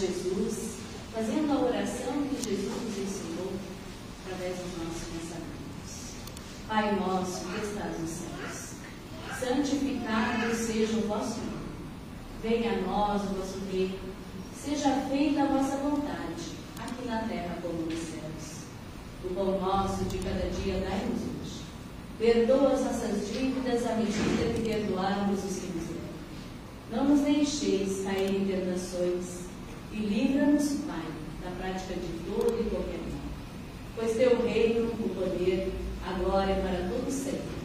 Jesus, fazendo a oração que Jesus nos ensinou através dos nossos pensamentos. Pai nosso que estás nos céus, santificado seja o vosso nome. Venha a nós o vosso reino, seja feita a vossa vontade, aqui na terra como nos céus. O pão nosso de cada dia dai-nos hoje. Perdoa as nossas dívidas à medida que perdoarmos os que nos devem. Não nos deixeis cair em tentações e livra-nos, Pai, da prática de todo e qualquer mal. Pois teu reino, o poder, a glória para todos sempre.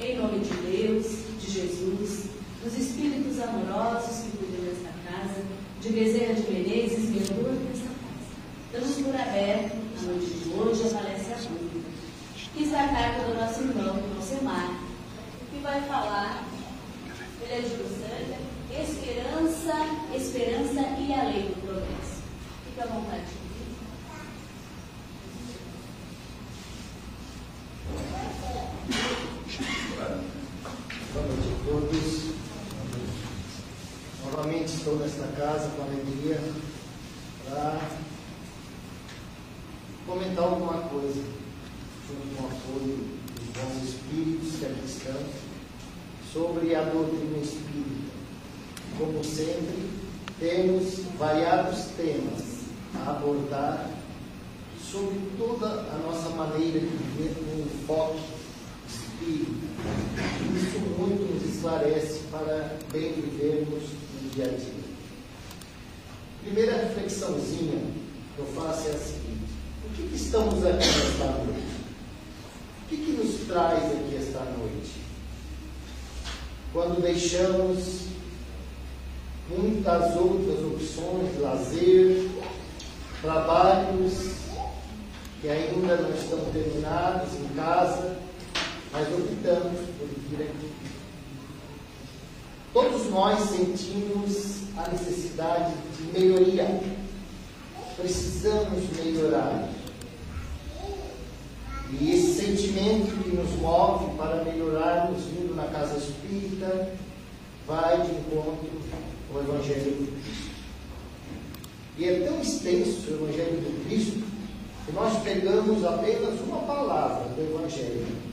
Em nome de Deus, de Jesus, dos espíritos amorosos que cuidam desta casa, de Bezerra de Menezes, vereador desta casa. Damos por aberto, a noite de hoje, a palestra pública, que está a cargo do nosso irmão, Alcemar, que vai falar, ele é de Luçânia, esperança, esperança e a lei do progresso. Fique à vontade. Boa noite a todos. Novamente estou nesta casa com alegria para comentar alguma coisa junto com o apoio dos bons espíritos que aqui estão sobre a doutrina espírita. Como sempre, temos variados temas a abordar sobre toda a nossa maneira de viver com enfoque espírita. Isso muito nos esclarece para bem vivermos no dia a dia. Primeira reflexãozinha que eu faço é a seguinte: por que, que estamos aqui esta noite? O que, que nos traz aqui esta noite? Quando deixamos muitas outras opções lazer, trabalhos que ainda não estão terminados em casa, mas optamos por vir aqui. Todos nós sentimos a necessidade de melhoria. Precisamos melhorar. E esse sentimento que nos move para melhorarmos vindo na casa espírita vai de encontro ao Evangelho do Cristo. E é tão extenso o Evangelho do Cristo que nós pegamos apenas uma palavra do Evangelho.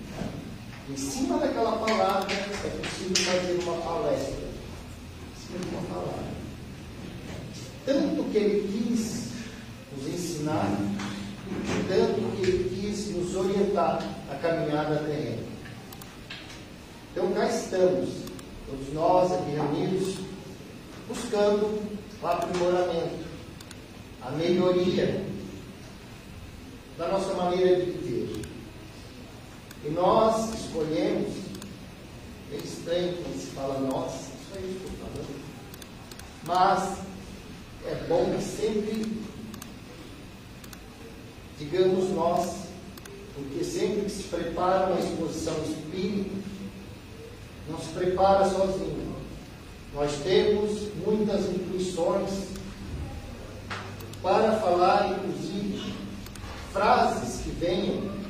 Em cima daquela palavra é possível fazer uma palestra. Em cima de uma palavra. Tanto que ele quis nos ensinar, tanto que ele quis nos orientar a caminhada terrena. Então cá estamos, todos nós aqui reunidos, buscando o aprimoramento, a melhoria da nossa maneira de viver. E nós escolhemos, é estranho quando se fala nós, isso aí estou falando, mas é bom que sempre digamos nós, porque sempre que se prepara uma exposição espírita, não se prepara sozinho. Nós temos muitas intuições para falar, inclusive, frases que venham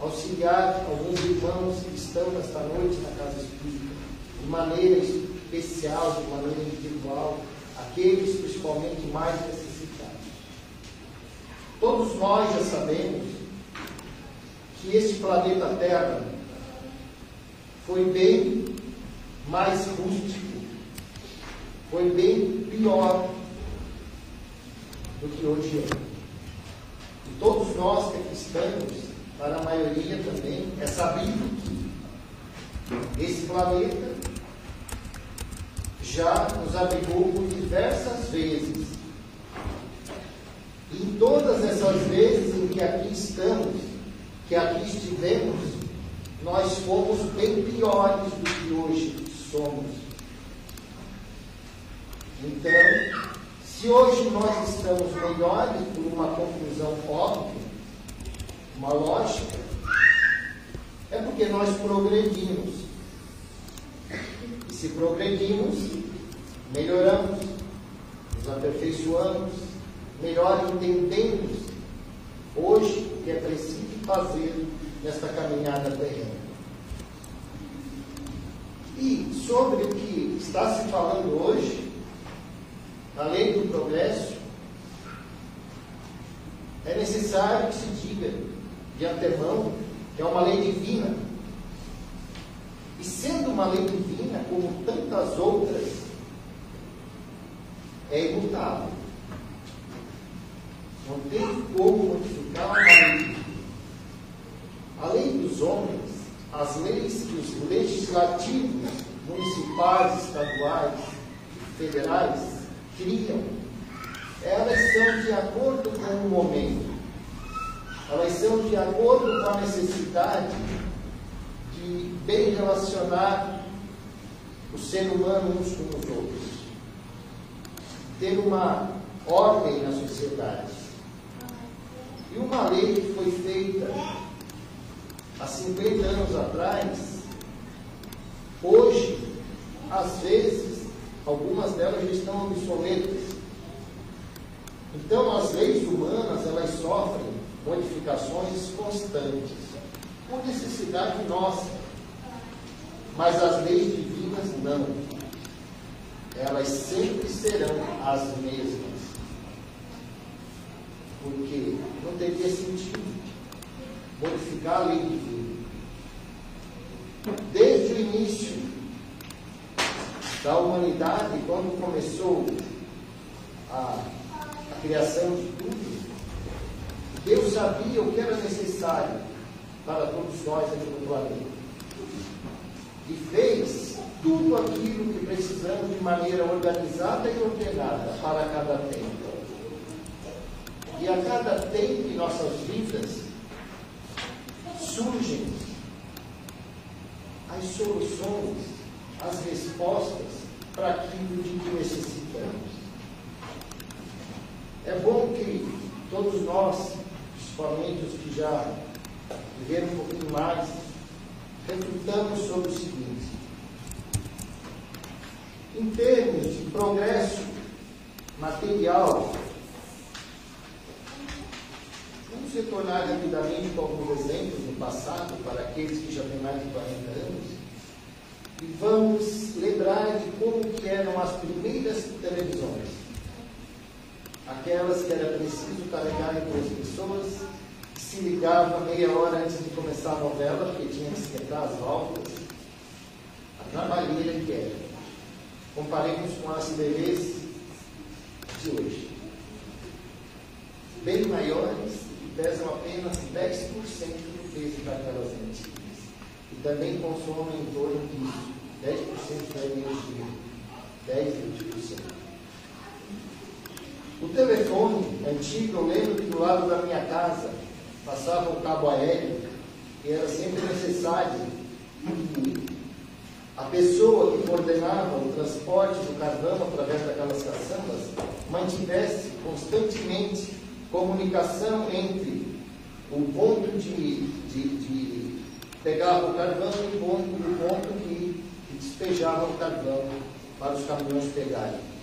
auxiliar alguns irmãos que estão nesta noite na casa espírita, de maneira especial, de maneira individual, aqueles principalmente mais necessitados. Todos nós já sabemos que este planeta Terra foi bem mais rústico, foi bem pior do que hoje é. E todos nós que aqui estamos, para a maioria também, é sabido que esse planeta já nos abrigou por diversas vezes. E em todas essas vezes em que aqui estamos, que aqui estivemos, nós fomos bem piores do que hoje somos. Então, se hoje nós estamos melhores por uma conclusão óbvia, uma lógica, é porque nós progredimos. E se progredimos, melhoramos, nos aperfeiçoamos, melhor entendemos hoje o que é preciso fazer nesta caminhada terrena. E sobre o que está se falando hoje, lei do progresso, é necessário que se diga de antemão é uma lei divina. E sendo uma lei divina, como tantas outras, é imutável. Não tem como modificar uma lei. A lei dos homens, as leis que os legislativos municipais, estaduais, federais criam, elas são de acordo com o momento. Elas são de acordo com a necessidade de bem relacionar o ser humano uns com os outros. Ter uma ordem na sociedade. E uma lei que foi feita há 50 anos atrás, hoje, às vezes, algumas delas já estão obsoletas. Então, as leis humanas, elas sofrem modificações constantes, por necessidade nossa. Mas as leis divinas não. Elas sempre serão as mesmas. Porque não teria sentido modificar a lei divina. Desde o início da humanidade, quando começou a, a criação de tudo, Deus sabia o que era necessário para todos nós aqui no planeta. E fez tudo aquilo que precisamos de maneira organizada e ordenada para cada tempo. E a cada tempo em nossas vidas surgem as soluções, as respostas para aquilo de que necessitamos. É bom que todos nós, os que já viveram um pouquinho mais, reflitamos sobre o seguinte: em termos de progresso material, Vamos retornar rapidamente com alguns exemplos do passado, para aqueles que já têm mais de 40 anos, e vamos lembrar de como que eram as primeiras televisões. Aquelas que era preciso carregar em duas pessoas, que se ligava meia hora antes de começar a novela, porque tinha que esquentar as válvulas. A trabalheira que era. Comparemos com as TVs de hoje. Bem maiores, pesam apenas 10% do peso daquelas antigas. E também consomem em torno disso, 10% da energia. 10, 20%. O telefone antigo, eu lembro que do lado da minha casa passava um cabo aéreo e era sempre necessário a pessoa que coordenava o transporte do carvão através daquelas caçambas mantivesse constantemente comunicação entre o ponto de, de, de pegar o carvão e o ponto, o ponto que, que despejava o carvão para os caminhões pegarem.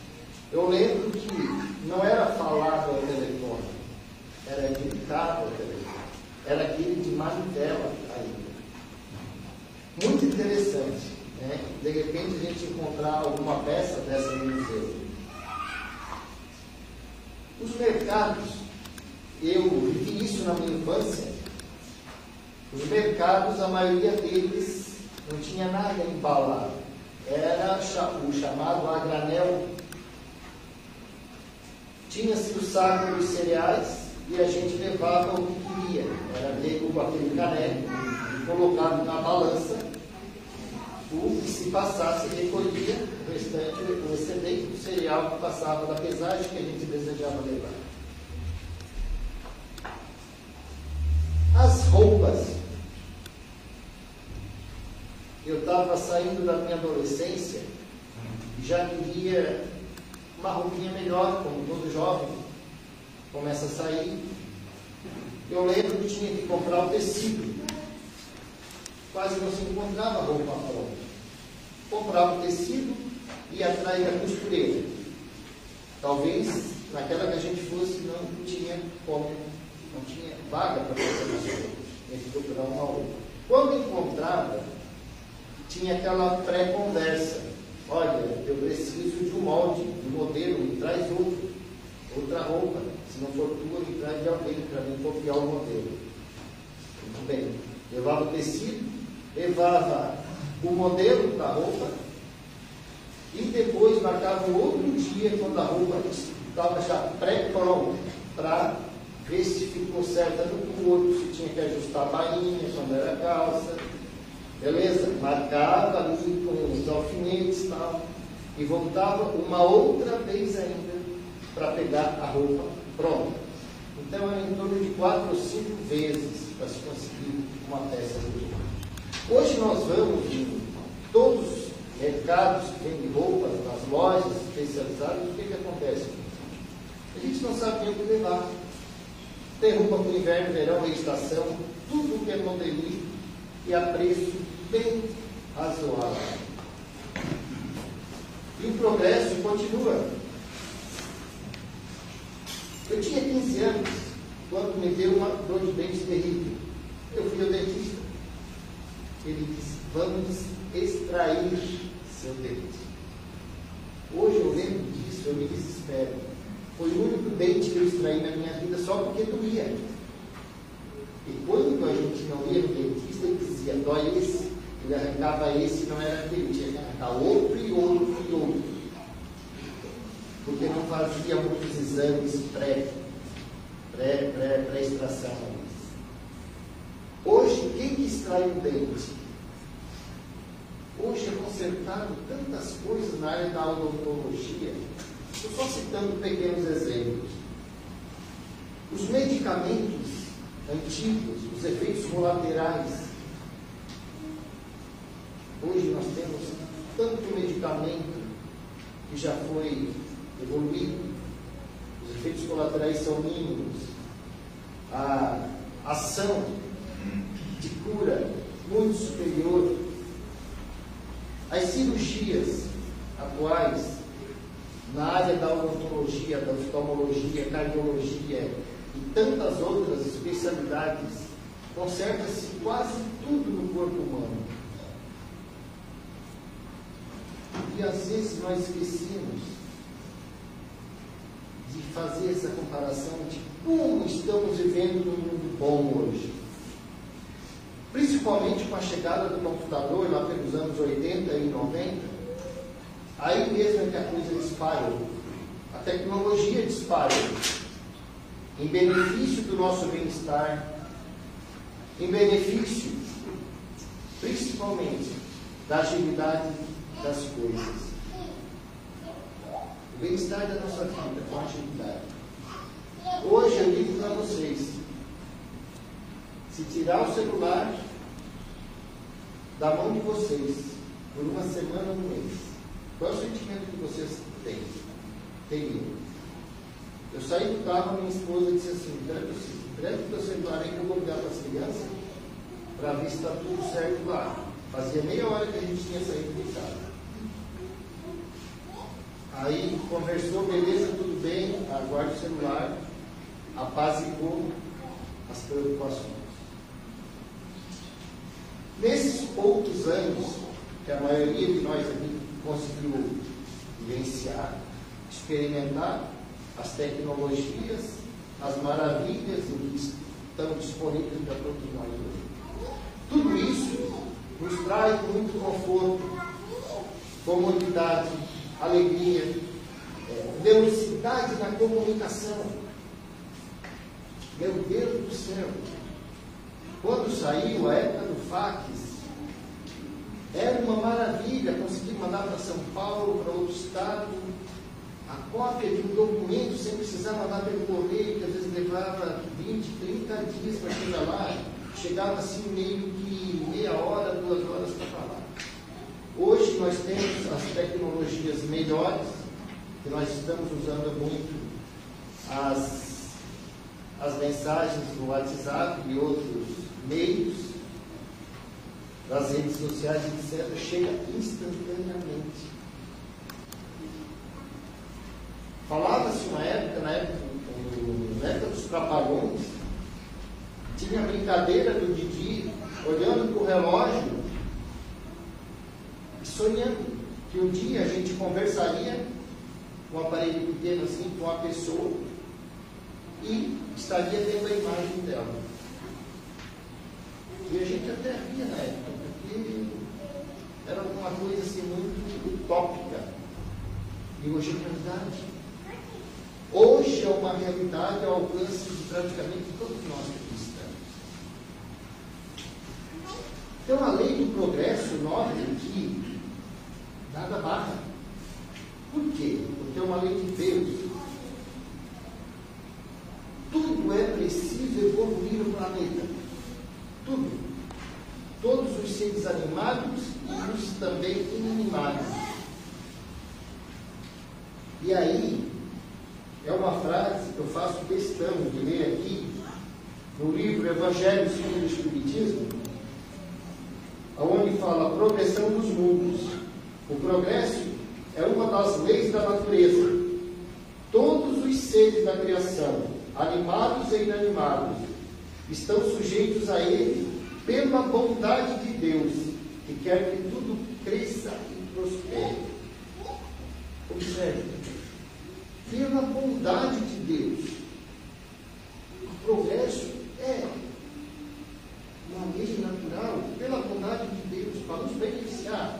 Eu lembro que não era falado ao telefone, era gritado ao telefone. Era aquele de manivela ainda. Muito interessante. Né? De repente a gente encontrar alguma peça dessa no museu. Os mercados eu vivi isso na minha infância. Os mercados, a maioria deles, não tinha nada embalado. Era o chamado a granel. Tinha-se o saco dos cereais e a gente levava o que queria. Era pego com aquele caneco colocado na balança. O que se passasse recolhia o restante, o excedente do cereal que passava da pesagem que a gente desejava levar. As roupas. Eu estava saindo da minha adolescência já queria uma roupinha melhor, como todo jovem começa a sair. Eu lembro que tinha que comprar o tecido. Quase não se encontrava roupa pronta. Comprava o tecido e atrair a costureira. Talvez naquela que a gente fosse não tinha como não tinha vaga para fazer mais coisas. Ele procurar uma outra. Quando encontrava, tinha aquela pré-conversa. olha, eu preciso de um molde, de modelo, me traz outro, outra roupa. Se não for tua, me traz de alguém para mim copiar o modelo. Muito bem. Levava o tecido, levava o modelo da roupa e depois marcava outro dia quando a roupa estava já pré-pronta para ver se ficou certa no corpo, se tinha que ajustar a bainha, quando era calça. Beleza? Marcava ali com os alfinetes e tal. E voltava uma outra vez ainda para pegar a roupa pronta. Então era em torno de quatro ou cinco vezes para se conseguir uma peça roupa. Hoje nós vamos em todos os mercados que vendem roupas, nas lojas especializadas, o que, que acontece? A gente não sabe nem o que levar. Tem roupa para o inverno, verão, estação, tudo que é modelinho e a preço bem razoável. E o progresso continua. Eu tinha 15 anos quando me deu uma dor de dente terrível. Eu fui ao dentista. Ele disse: Vamos extrair seu dente. Hoje eu lembro disso, eu me desespero. Foi o único dente que eu extraí na minha vida só porque doía. E quando a gente não ia no dentista, ele dizia, dói esse. Ele arrancava esse não era aquele, tinha que arrancar outro e outro e outro. Porque não fazia muitos exames pré, pré, pré, pré-extração. Hoje, quem que extrai um dente? Hoje é consertado tantas coisas na área da odontologia Estou só citando pequenos exemplos. Os medicamentos antigos, os efeitos colaterais. Hoje nós temos tanto medicamento que já foi evoluído, os efeitos colaterais são mínimos, a ação de cura muito superior. As cirurgias atuais na área da odontologia, da oftalmologia, cardiologia e tantas outras especialidades, conserta-se quase tudo no corpo humano. E às vezes nós esquecemos de fazer essa comparação de como estamos vivendo num mundo bom hoje. Principalmente com a chegada do computador lá pelos anos 80 e 90, Aí mesmo é que a coisa disparou. A tecnologia disparou. Em benefício do nosso bem-estar, em benefício, principalmente, da agilidade das coisas. O bem-estar da nossa vida com agilidade. Hoje eu digo para vocês: se tirar o celular da mão de vocês por uma semana ou um mês, qual é o sentimento que vocês têm? Teriam? Eu saí do carro, minha esposa disse assim, entrega o teu celular aí que eu vou ligar para as crianças para ver se está tudo certo lá. Fazia meia hora que a gente tinha saído de casa. Aí conversou, beleza, tudo bem, aguarde o celular, apazigou as preocupações. Nesses poucos anos, que a maioria de nós aqui conseguiu vivenciar, experimentar as tecnologias, as maravilhas que estão disponíveis para todos nós hoje. Tudo isso nos traz muito conforto, comodidade, alegria, é, velocidade na comunicação. Meu Deus do céu! Quando saiu a época do fax, era uma maravilha conseguir mandar para São Paulo, para outro estado, a cópia de um documento sem precisar mandar pelo correio, que às vezes levava 20, 30 dias para chegar lá. Chegava assim meio que meia hora, duas horas para falar. Hoje nós temos as tecnologias melhores, que nós estamos usando muito as, as mensagens no WhatsApp e outros meios das redes sociais, etc., chega instantaneamente. Falava-se uma época, na época, na época dos trapalhões, tinha a brincadeira do Didi olhando para o relógio sonhando. que um dia a gente conversaria com um aparelho pequeno assim, com uma pessoa, e estaria vendo a imagem dela. E a gente até ria na época, porque era uma coisa assim muito utópica. E hoje é verdade. Hoje é uma realidade ao alcance de praticamente todos nós cristãos. Então a lei do progresso, note que nada barra. Por quê? Porque é uma lei de Deus. Tudo é preciso evoluir o planeta. Tudo. Todos os seres animados e os também inanimados. E aí, é uma frase que eu faço questão de ler aqui, no livro Evangelho segundo o Espiritismo, onde fala a progressão dos mundos. O progresso é uma das leis da natureza. Todos os seres da criação animados e inanimados, estão sujeitos a ele pela bondade de Deus, que quer que tudo cresça e prospere. Observe, pela bondade de Deus, o progresso é uma lei natural, pela bondade de Deus, para nos beneficiar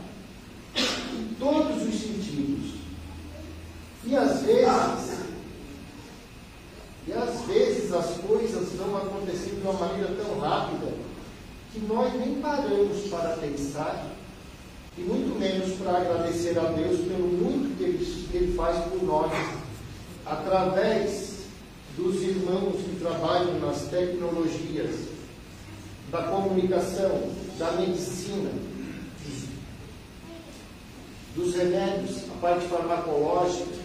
todos os sentidos. E às vezes, e às vezes as coisas vão acontecendo de uma maneira tão rápida que nós nem paramos para pensar e muito menos para agradecer a Deus pelo muito que Ele, que ele faz por nós através dos irmãos que trabalham nas tecnologias, da comunicação, da medicina, dos remédios, a parte farmacológica,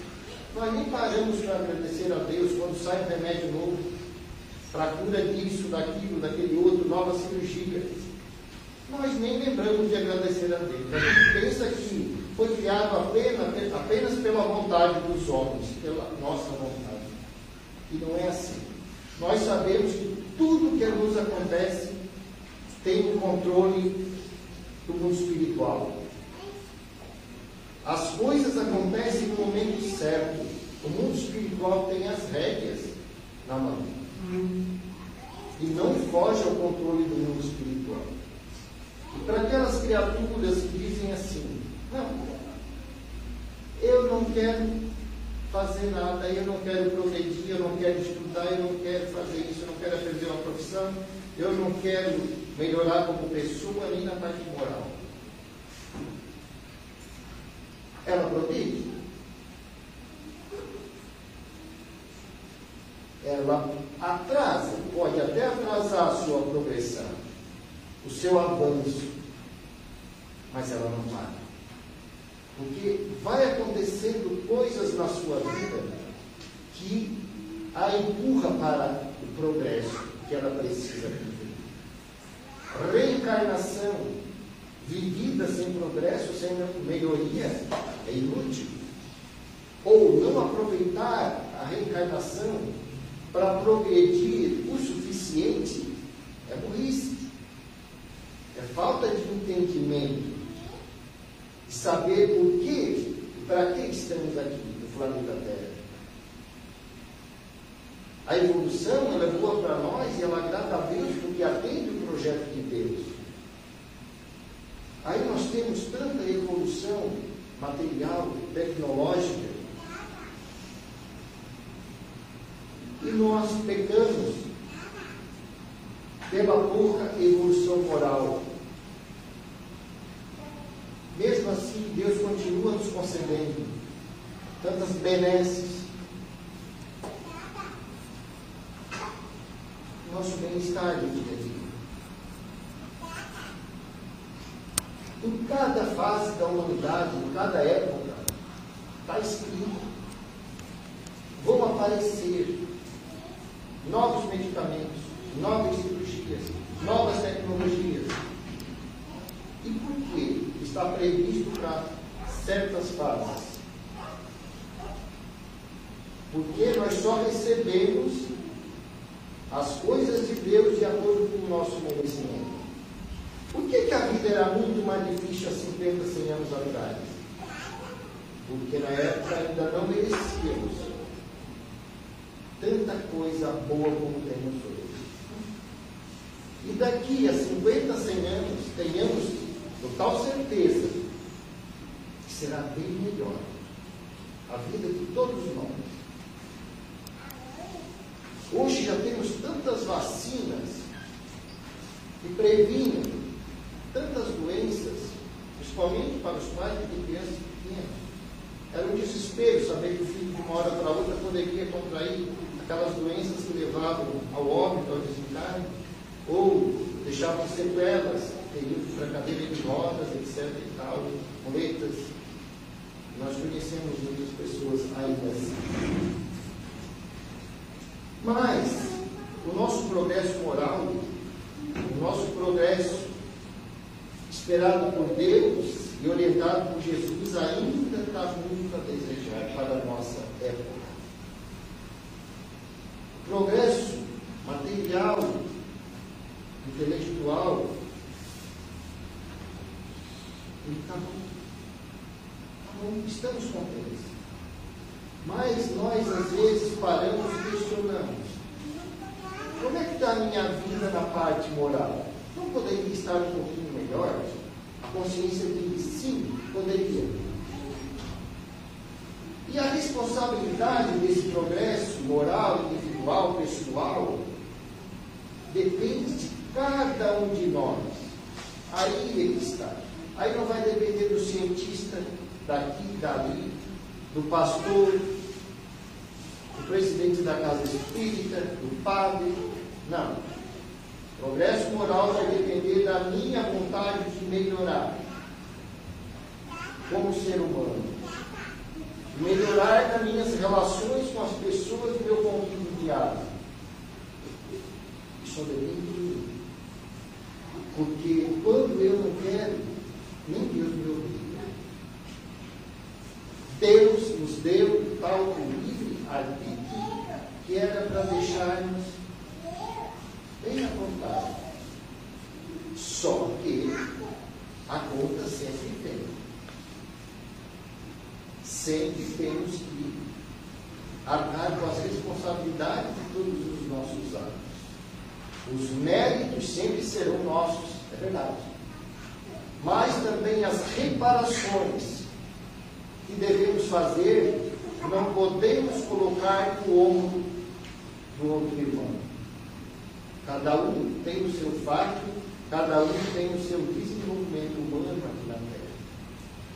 nós nem paramos para agradecer a Deus quando sai um remédio novo para cura disso, daquilo, daquele outro, nova cirurgia. Nós nem lembramos de agradecer a Deus. A gente pensa que foi criado apenas, apenas pela vontade dos homens, pela nossa vontade. E não é assim. Nós sabemos que tudo que nos acontece tem o um controle do mundo espiritual. As coisas acontecem no momento certo. O mundo espiritual tem as rédeas na mão. E não foge ao controle do mundo espiritual. E para aquelas criaturas que dizem assim, não, eu não quero fazer nada, eu não quero progredir, eu não quero estudar, eu não quero fazer isso, eu não quero aprender uma profissão, eu não quero melhorar como pessoa nem na parte moral ela protege. Ela atrasa, pode até atrasar a sua progressão, o seu avanço, mas ela não para. Porque vai acontecendo coisas na sua vida que a empurra para o progresso que ela precisa viver. Reencarnação vivida sem progresso, sem melhoria, é inútil. Ou não aproveitar a reencarnação para progredir o suficiente é burrice. É falta de entendimento, de saber por que e para que estamos aqui no planeta Terra. A evolução ela é boa para nós e ela agrada a Deus porque atende o projeto de Deus. Aí nós temos tanta evolução material, tecnológica, e nós pecamos pela pouca evolução moral. Mesmo assim, Deus continua nos concedendo tantas benesses, nosso bem-estar de vida. Em cada fase da humanidade, em cada época, está escrito: vão aparecer novos medicamentos, novas cirurgias, novas tecnologias. E por que está previsto para certas fases? Porque nós só recebemos as coisas de Deus de acordo com o nosso merecimento. Por que, que a vida era muito mais difícil há 50, 100 anos atrás? porque na época ainda não merecíamos tanta coisa boa como temos hoje. E daqui a 50, 100 anos, tenhamos total certeza que será bem melhor a vida de todos nós. Hoje já temos tantas vacinas que previnem tantas doenças, principalmente para os pais de crianças pequenas. Era um desespero saber que o filho de uma hora para outra poderia contrair aquelas doenças que levavam ao óbito, ao desencarne, ou deixavam sequelas, teriam para cadeira de rodas, etc. e tal, muletas. Nós conhecemos muitas pessoas ainda assim. Mas o nosso progresso moral, o nosso progresso esperado por Deus e orientado por Jesus ainda está muito a desejar para a nossa época progresso material, intelectual, ele está bom. Tá bom, estamos contentes. Mas nós, às vezes, paramos e questionamos. Como é que está a minha vida na parte moral? Não poderia estar um pouquinho melhor? A consciência diz sim, poderia. E a responsabilidade desse progresso moral, individual, pessoal, depende de cada um de nós. Aí ele está. Aí não vai depender do cientista daqui dali, do pastor, do presidente da casa espírita, do padre. Não. O progresso moral vai depender da minha vontade de melhorar como ser humano melhorar nas minhas relações com as pessoas do meu convívio diário. Isso depende de mim. Porque quando eu não quero, nem Deus me obriga. Deus nos deu tal livre arbítrio que era para deixarmos bem à vontade. Só que a conta sempre vem sempre temos responsabilidades de todos os nossos atos. Os méritos sempre serão nossos, é verdade. Mas também as reparações que devemos fazer, não podemos colocar no ombro do outro irmão. Cada um tem o seu fato, cada um tem o seu desenvolvimento humano aqui na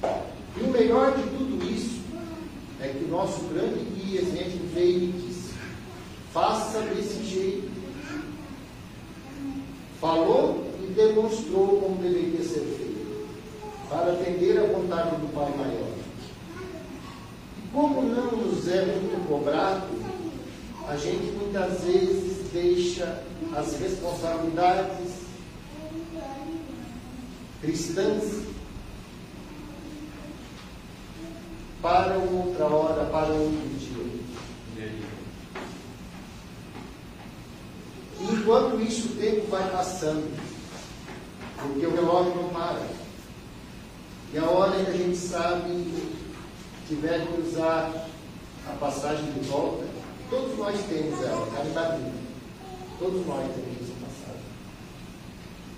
Terra. E o melhor de tudo isso é que o nosso grande guia sempre veio faça desse jeito. Falou e demonstrou como deveria ser feito, para atender a vontade do Pai Maior. E como não nos é muito cobrado, a gente muitas vezes deixa as responsabilidades cristãs para outra hora, para outro dia. E enquanto isso, o tempo vai passando, porque o relógio não para. E a hora que a gente sabe tiver que usar a passagem de volta, todos nós temos ela, vida. Todos nós temos essa passagem.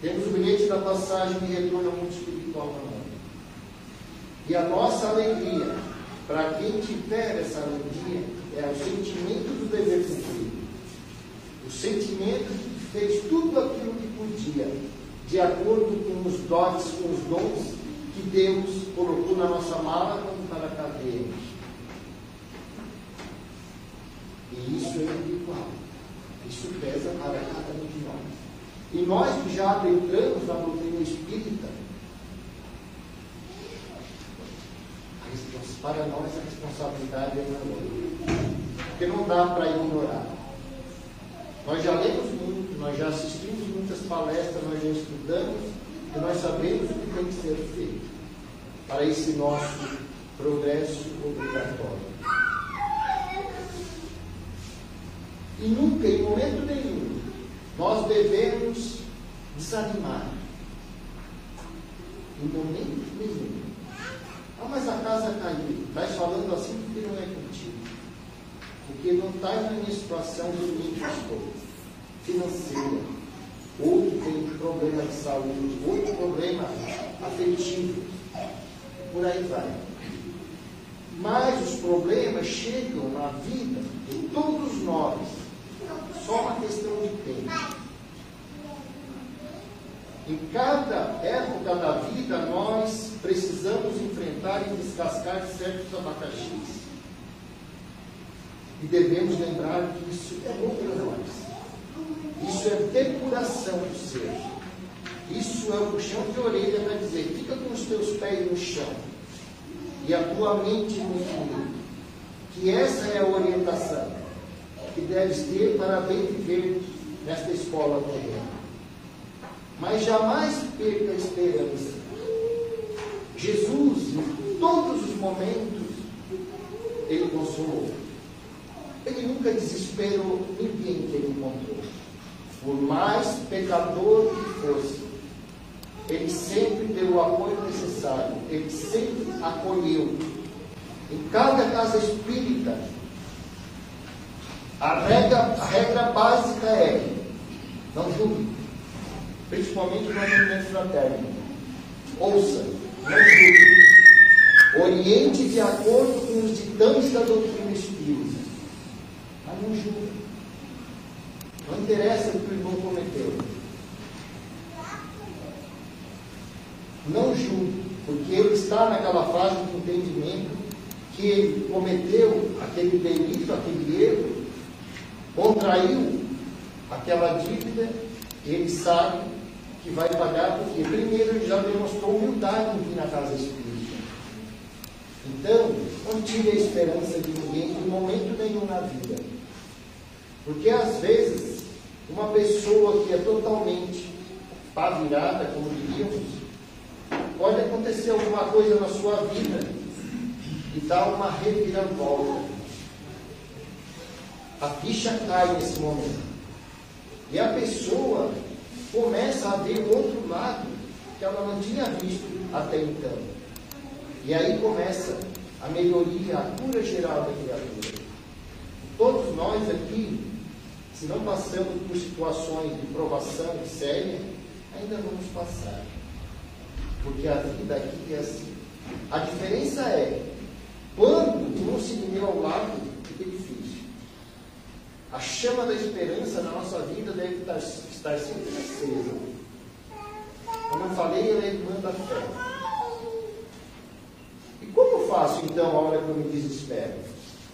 Temos o bilhete da passagem de retorno ao mundo espiritual mão. E a nossa alegria para quem tiver essa alegria, é o sentimento do dever cumprido. O sentimento de que fez tudo aquilo que podia, de acordo com os dotes, com os dons que Deus colocou na nossa mala como para cadeia. E isso é individual. Isso pesa para cada um de nós. E nós que já adentramos na doutrina espírita, para nós a responsabilidade é maior. Porque não dá para ignorar. Nós já lemos muito, nós já assistimos muitas palestras, nós já estudamos e nós sabemos o que tem que ser feito para esse nosso progresso obrigatório. E nunca, em momento nenhum, nós devemos desanimar. Em momento nenhum. Ah, mas a casa caiu, estás falando assim porque não é contigo. Porque não estás na situação que eu estou, financeira. Outro tem problema de saúde, outro problema afetivo. Por aí vai. Mas os problemas chegam na vida de todos nós. Só uma questão de tempo. Em cada época da vida, nós precisamos enfrentar e descascar certos abacaxis. E devemos lembrar que isso é bom para nós. É depuração do ser. Isso é o puxão de orelha para dizer: fica com os teus pés no chão e a tua mente no infinito. Que essa é a orientação que deves ter para bem viver nesta escola terrena mas jamais perca a esperança. Jesus, em todos os momentos, ele consolou. Ele nunca desesperou ninguém que ele encontrou. Por mais pecador que fosse, ele sempre deu o apoio necessário, ele sempre acolheu. Em cada casa espírita, a regra, a regra básica é: não julgue principalmente no movimento fraterno. Ouça, não julgue. Oriente de acordo com os ditames da doutrina espírita. Mas não julgue. Não interessa o que o irmão cometeu. Não julgue, porque ele está naquela fase de entendimento que ele cometeu aquele delito, aquele erro, contraiu aquela dívida, ele sabe que vai pagar, porque primeiro ele já demonstrou humildade vir na casa espírita. Então, não tire a esperança de ninguém em momento nenhum na vida. Porque às vezes, uma pessoa que é totalmente pá virada, como diríamos, pode acontecer alguma coisa na sua vida e dar uma reviravolta. A ficha cai nesse momento. E a pessoa começa a ver o outro lado que ela não tinha visto até então. E aí começa a melhoria, a cura geral da criatura. Todos nós aqui, se não passamos por situações de provação séria, ainda vamos passar. Porque a vida aqui é assim. A diferença é, quando um se meter ao lado, fica difícil. A chama da esperança na nossa vida deve estar estar sempre acesa. Como eu falei, ela é irmã da fé. E como eu faço então a hora que eu me desespero?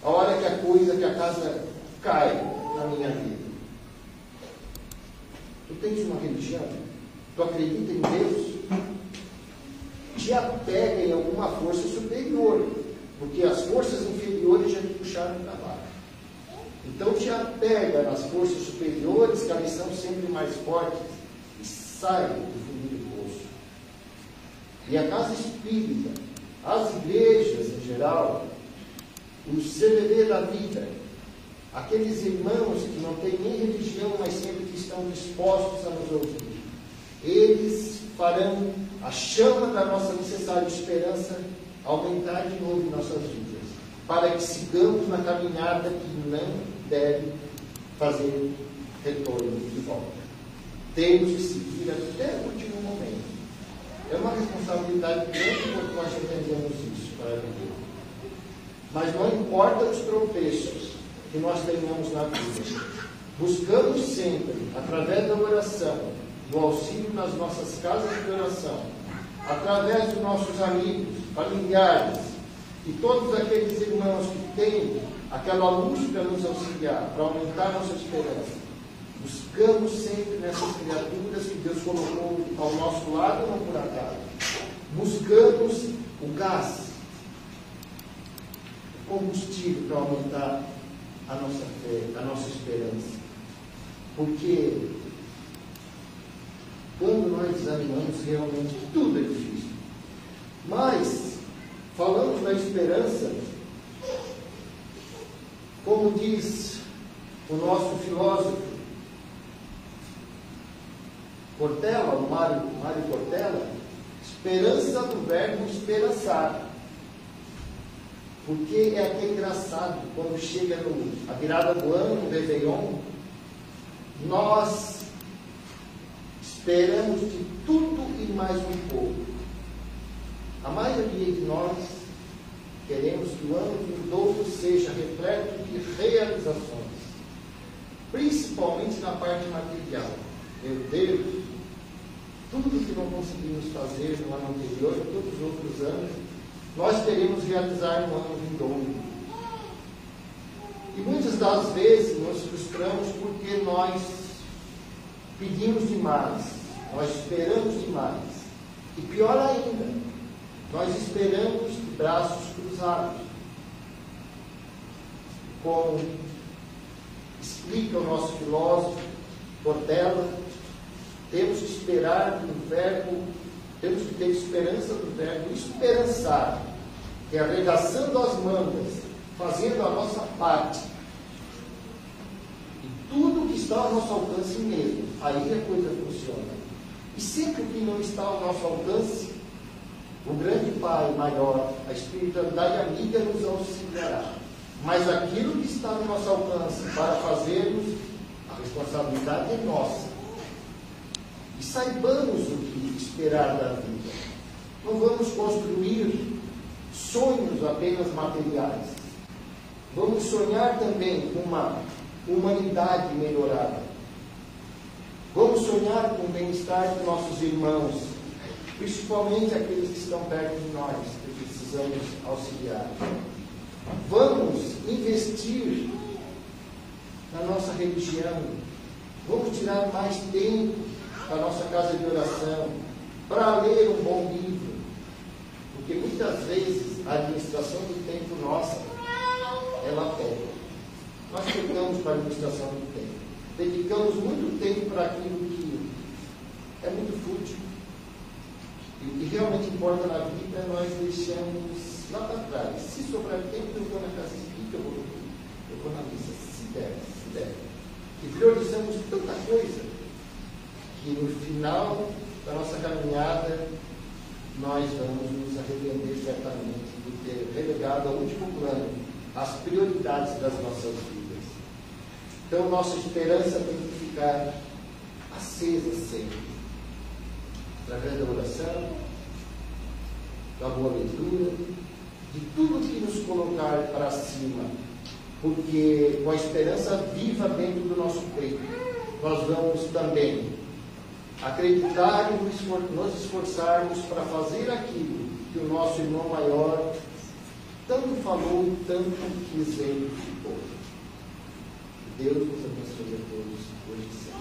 A hora que a coisa, que a casa cai na minha vida? Tu tens uma religião? Tu acredita em Deus? Te apega em alguma força superior, porque as forças inferiores já te puxaram para baixo. Então te apega nas forças superiores, que elas são sempre mais fortes, e sai do fundo do poço. E a casa espírita, as igrejas em geral, o CVD da vida, aqueles irmãos que não têm nem religião, mas sempre que estão dispostos a nos ouvir, eles farão a chama da nossa necessária esperança aumentar de novo em nossas vidas, para que sigamos na caminhada que não deve fazer retorno de volta. Temos de seguir até o último momento. É uma responsabilidade grande quando nós entendemos isso para viver. Mas não importa os tropeços que nós tenhamos na vida. Buscamos sempre, através da oração, do auxílio nas nossas casas de oração, através dos nossos amigos, familiares e todos aqueles irmãos que têm aquela luz para nos auxiliar, para aumentar nossa esperança. Buscamos sempre nessas criaturas que Deus colocou ao nosso lado, não por acaso. Buscamos o gás, o combustível para aumentar a nossa fé, a nossa esperança. Porque quando nós desanimamos, realmente tudo é difícil. Mas, falamos da esperança, como diz o nosso filósofo Cortella, o Mário, Mário Cortella, esperança do verbo esperançar. Porque é até engraçado, quando chega no, a virada do ano, no Réveillon, nós esperamos de tudo e mais um pouco. A maioria de nós queremos que o ano vindouro seja repleto de realizações, principalmente na parte material. Meu Deus, tudo que não conseguimos fazer no ano anterior, todos os outros anos, nós queremos realizar no ano vindouro. E muitas das vezes nos frustramos porque nós pedimos demais, nós esperamos demais. E pior ainda, nós esperamos de braços cruzados. Como explica o nosso filósofo Portela, temos que esperar do verbo, temos que ter esperança do verbo esperançar, que é arregaçando as mangas, fazendo a nossa parte. E tudo que está ao nosso alcance mesmo, aí a coisa funciona. E sempre que não está ao nosso alcance, o grande Pai maior, a espiritualidade amiga nos auxiliará. Mas aquilo que está no nosso alcance para fazermos, a responsabilidade é nossa. E saibamos o que esperar da vida. Não vamos construir sonhos apenas materiais. Vamos sonhar também com uma humanidade melhorada. Vamos sonhar com o bem-estar dos nossos irmãos, principalmente aqueles que estão perto de nós, que precisamos auxiliar. Vamos investir na nossa religião. Vamos tirar mais tempo da nossa casa de oração para ler um bom livro. Porque muitas vezes a administração do tempo nossa, ela pega. Nós pegamos para a administração do tempo. Dedicamos muito tempo para aquilo que é muito fútil e o que realmente importa na vida nós deixamos lá para trás. Se sobrar tempo, eu vou na casa espírita, eu vou, eu vou na missa, se der, se der. E priorizamos tanta coisa que no final da nossa caminhada nós vamos nos arrepender certamente de ter relegado ao último plano as prioridades das nossas vidas. Então, nossa esperança tem que ficar acesa sempre através da oração, da boa leitura, de tudo que nos colocar para cima, porque com a esperança viva dentro do nosso peito, nós vamos também acreditar e nos esforçarmos para fazer aquilo que o nosso irmão maior tanto falou tanto quis exemplificou. Deus nos abençoe a todos hoje e sempre.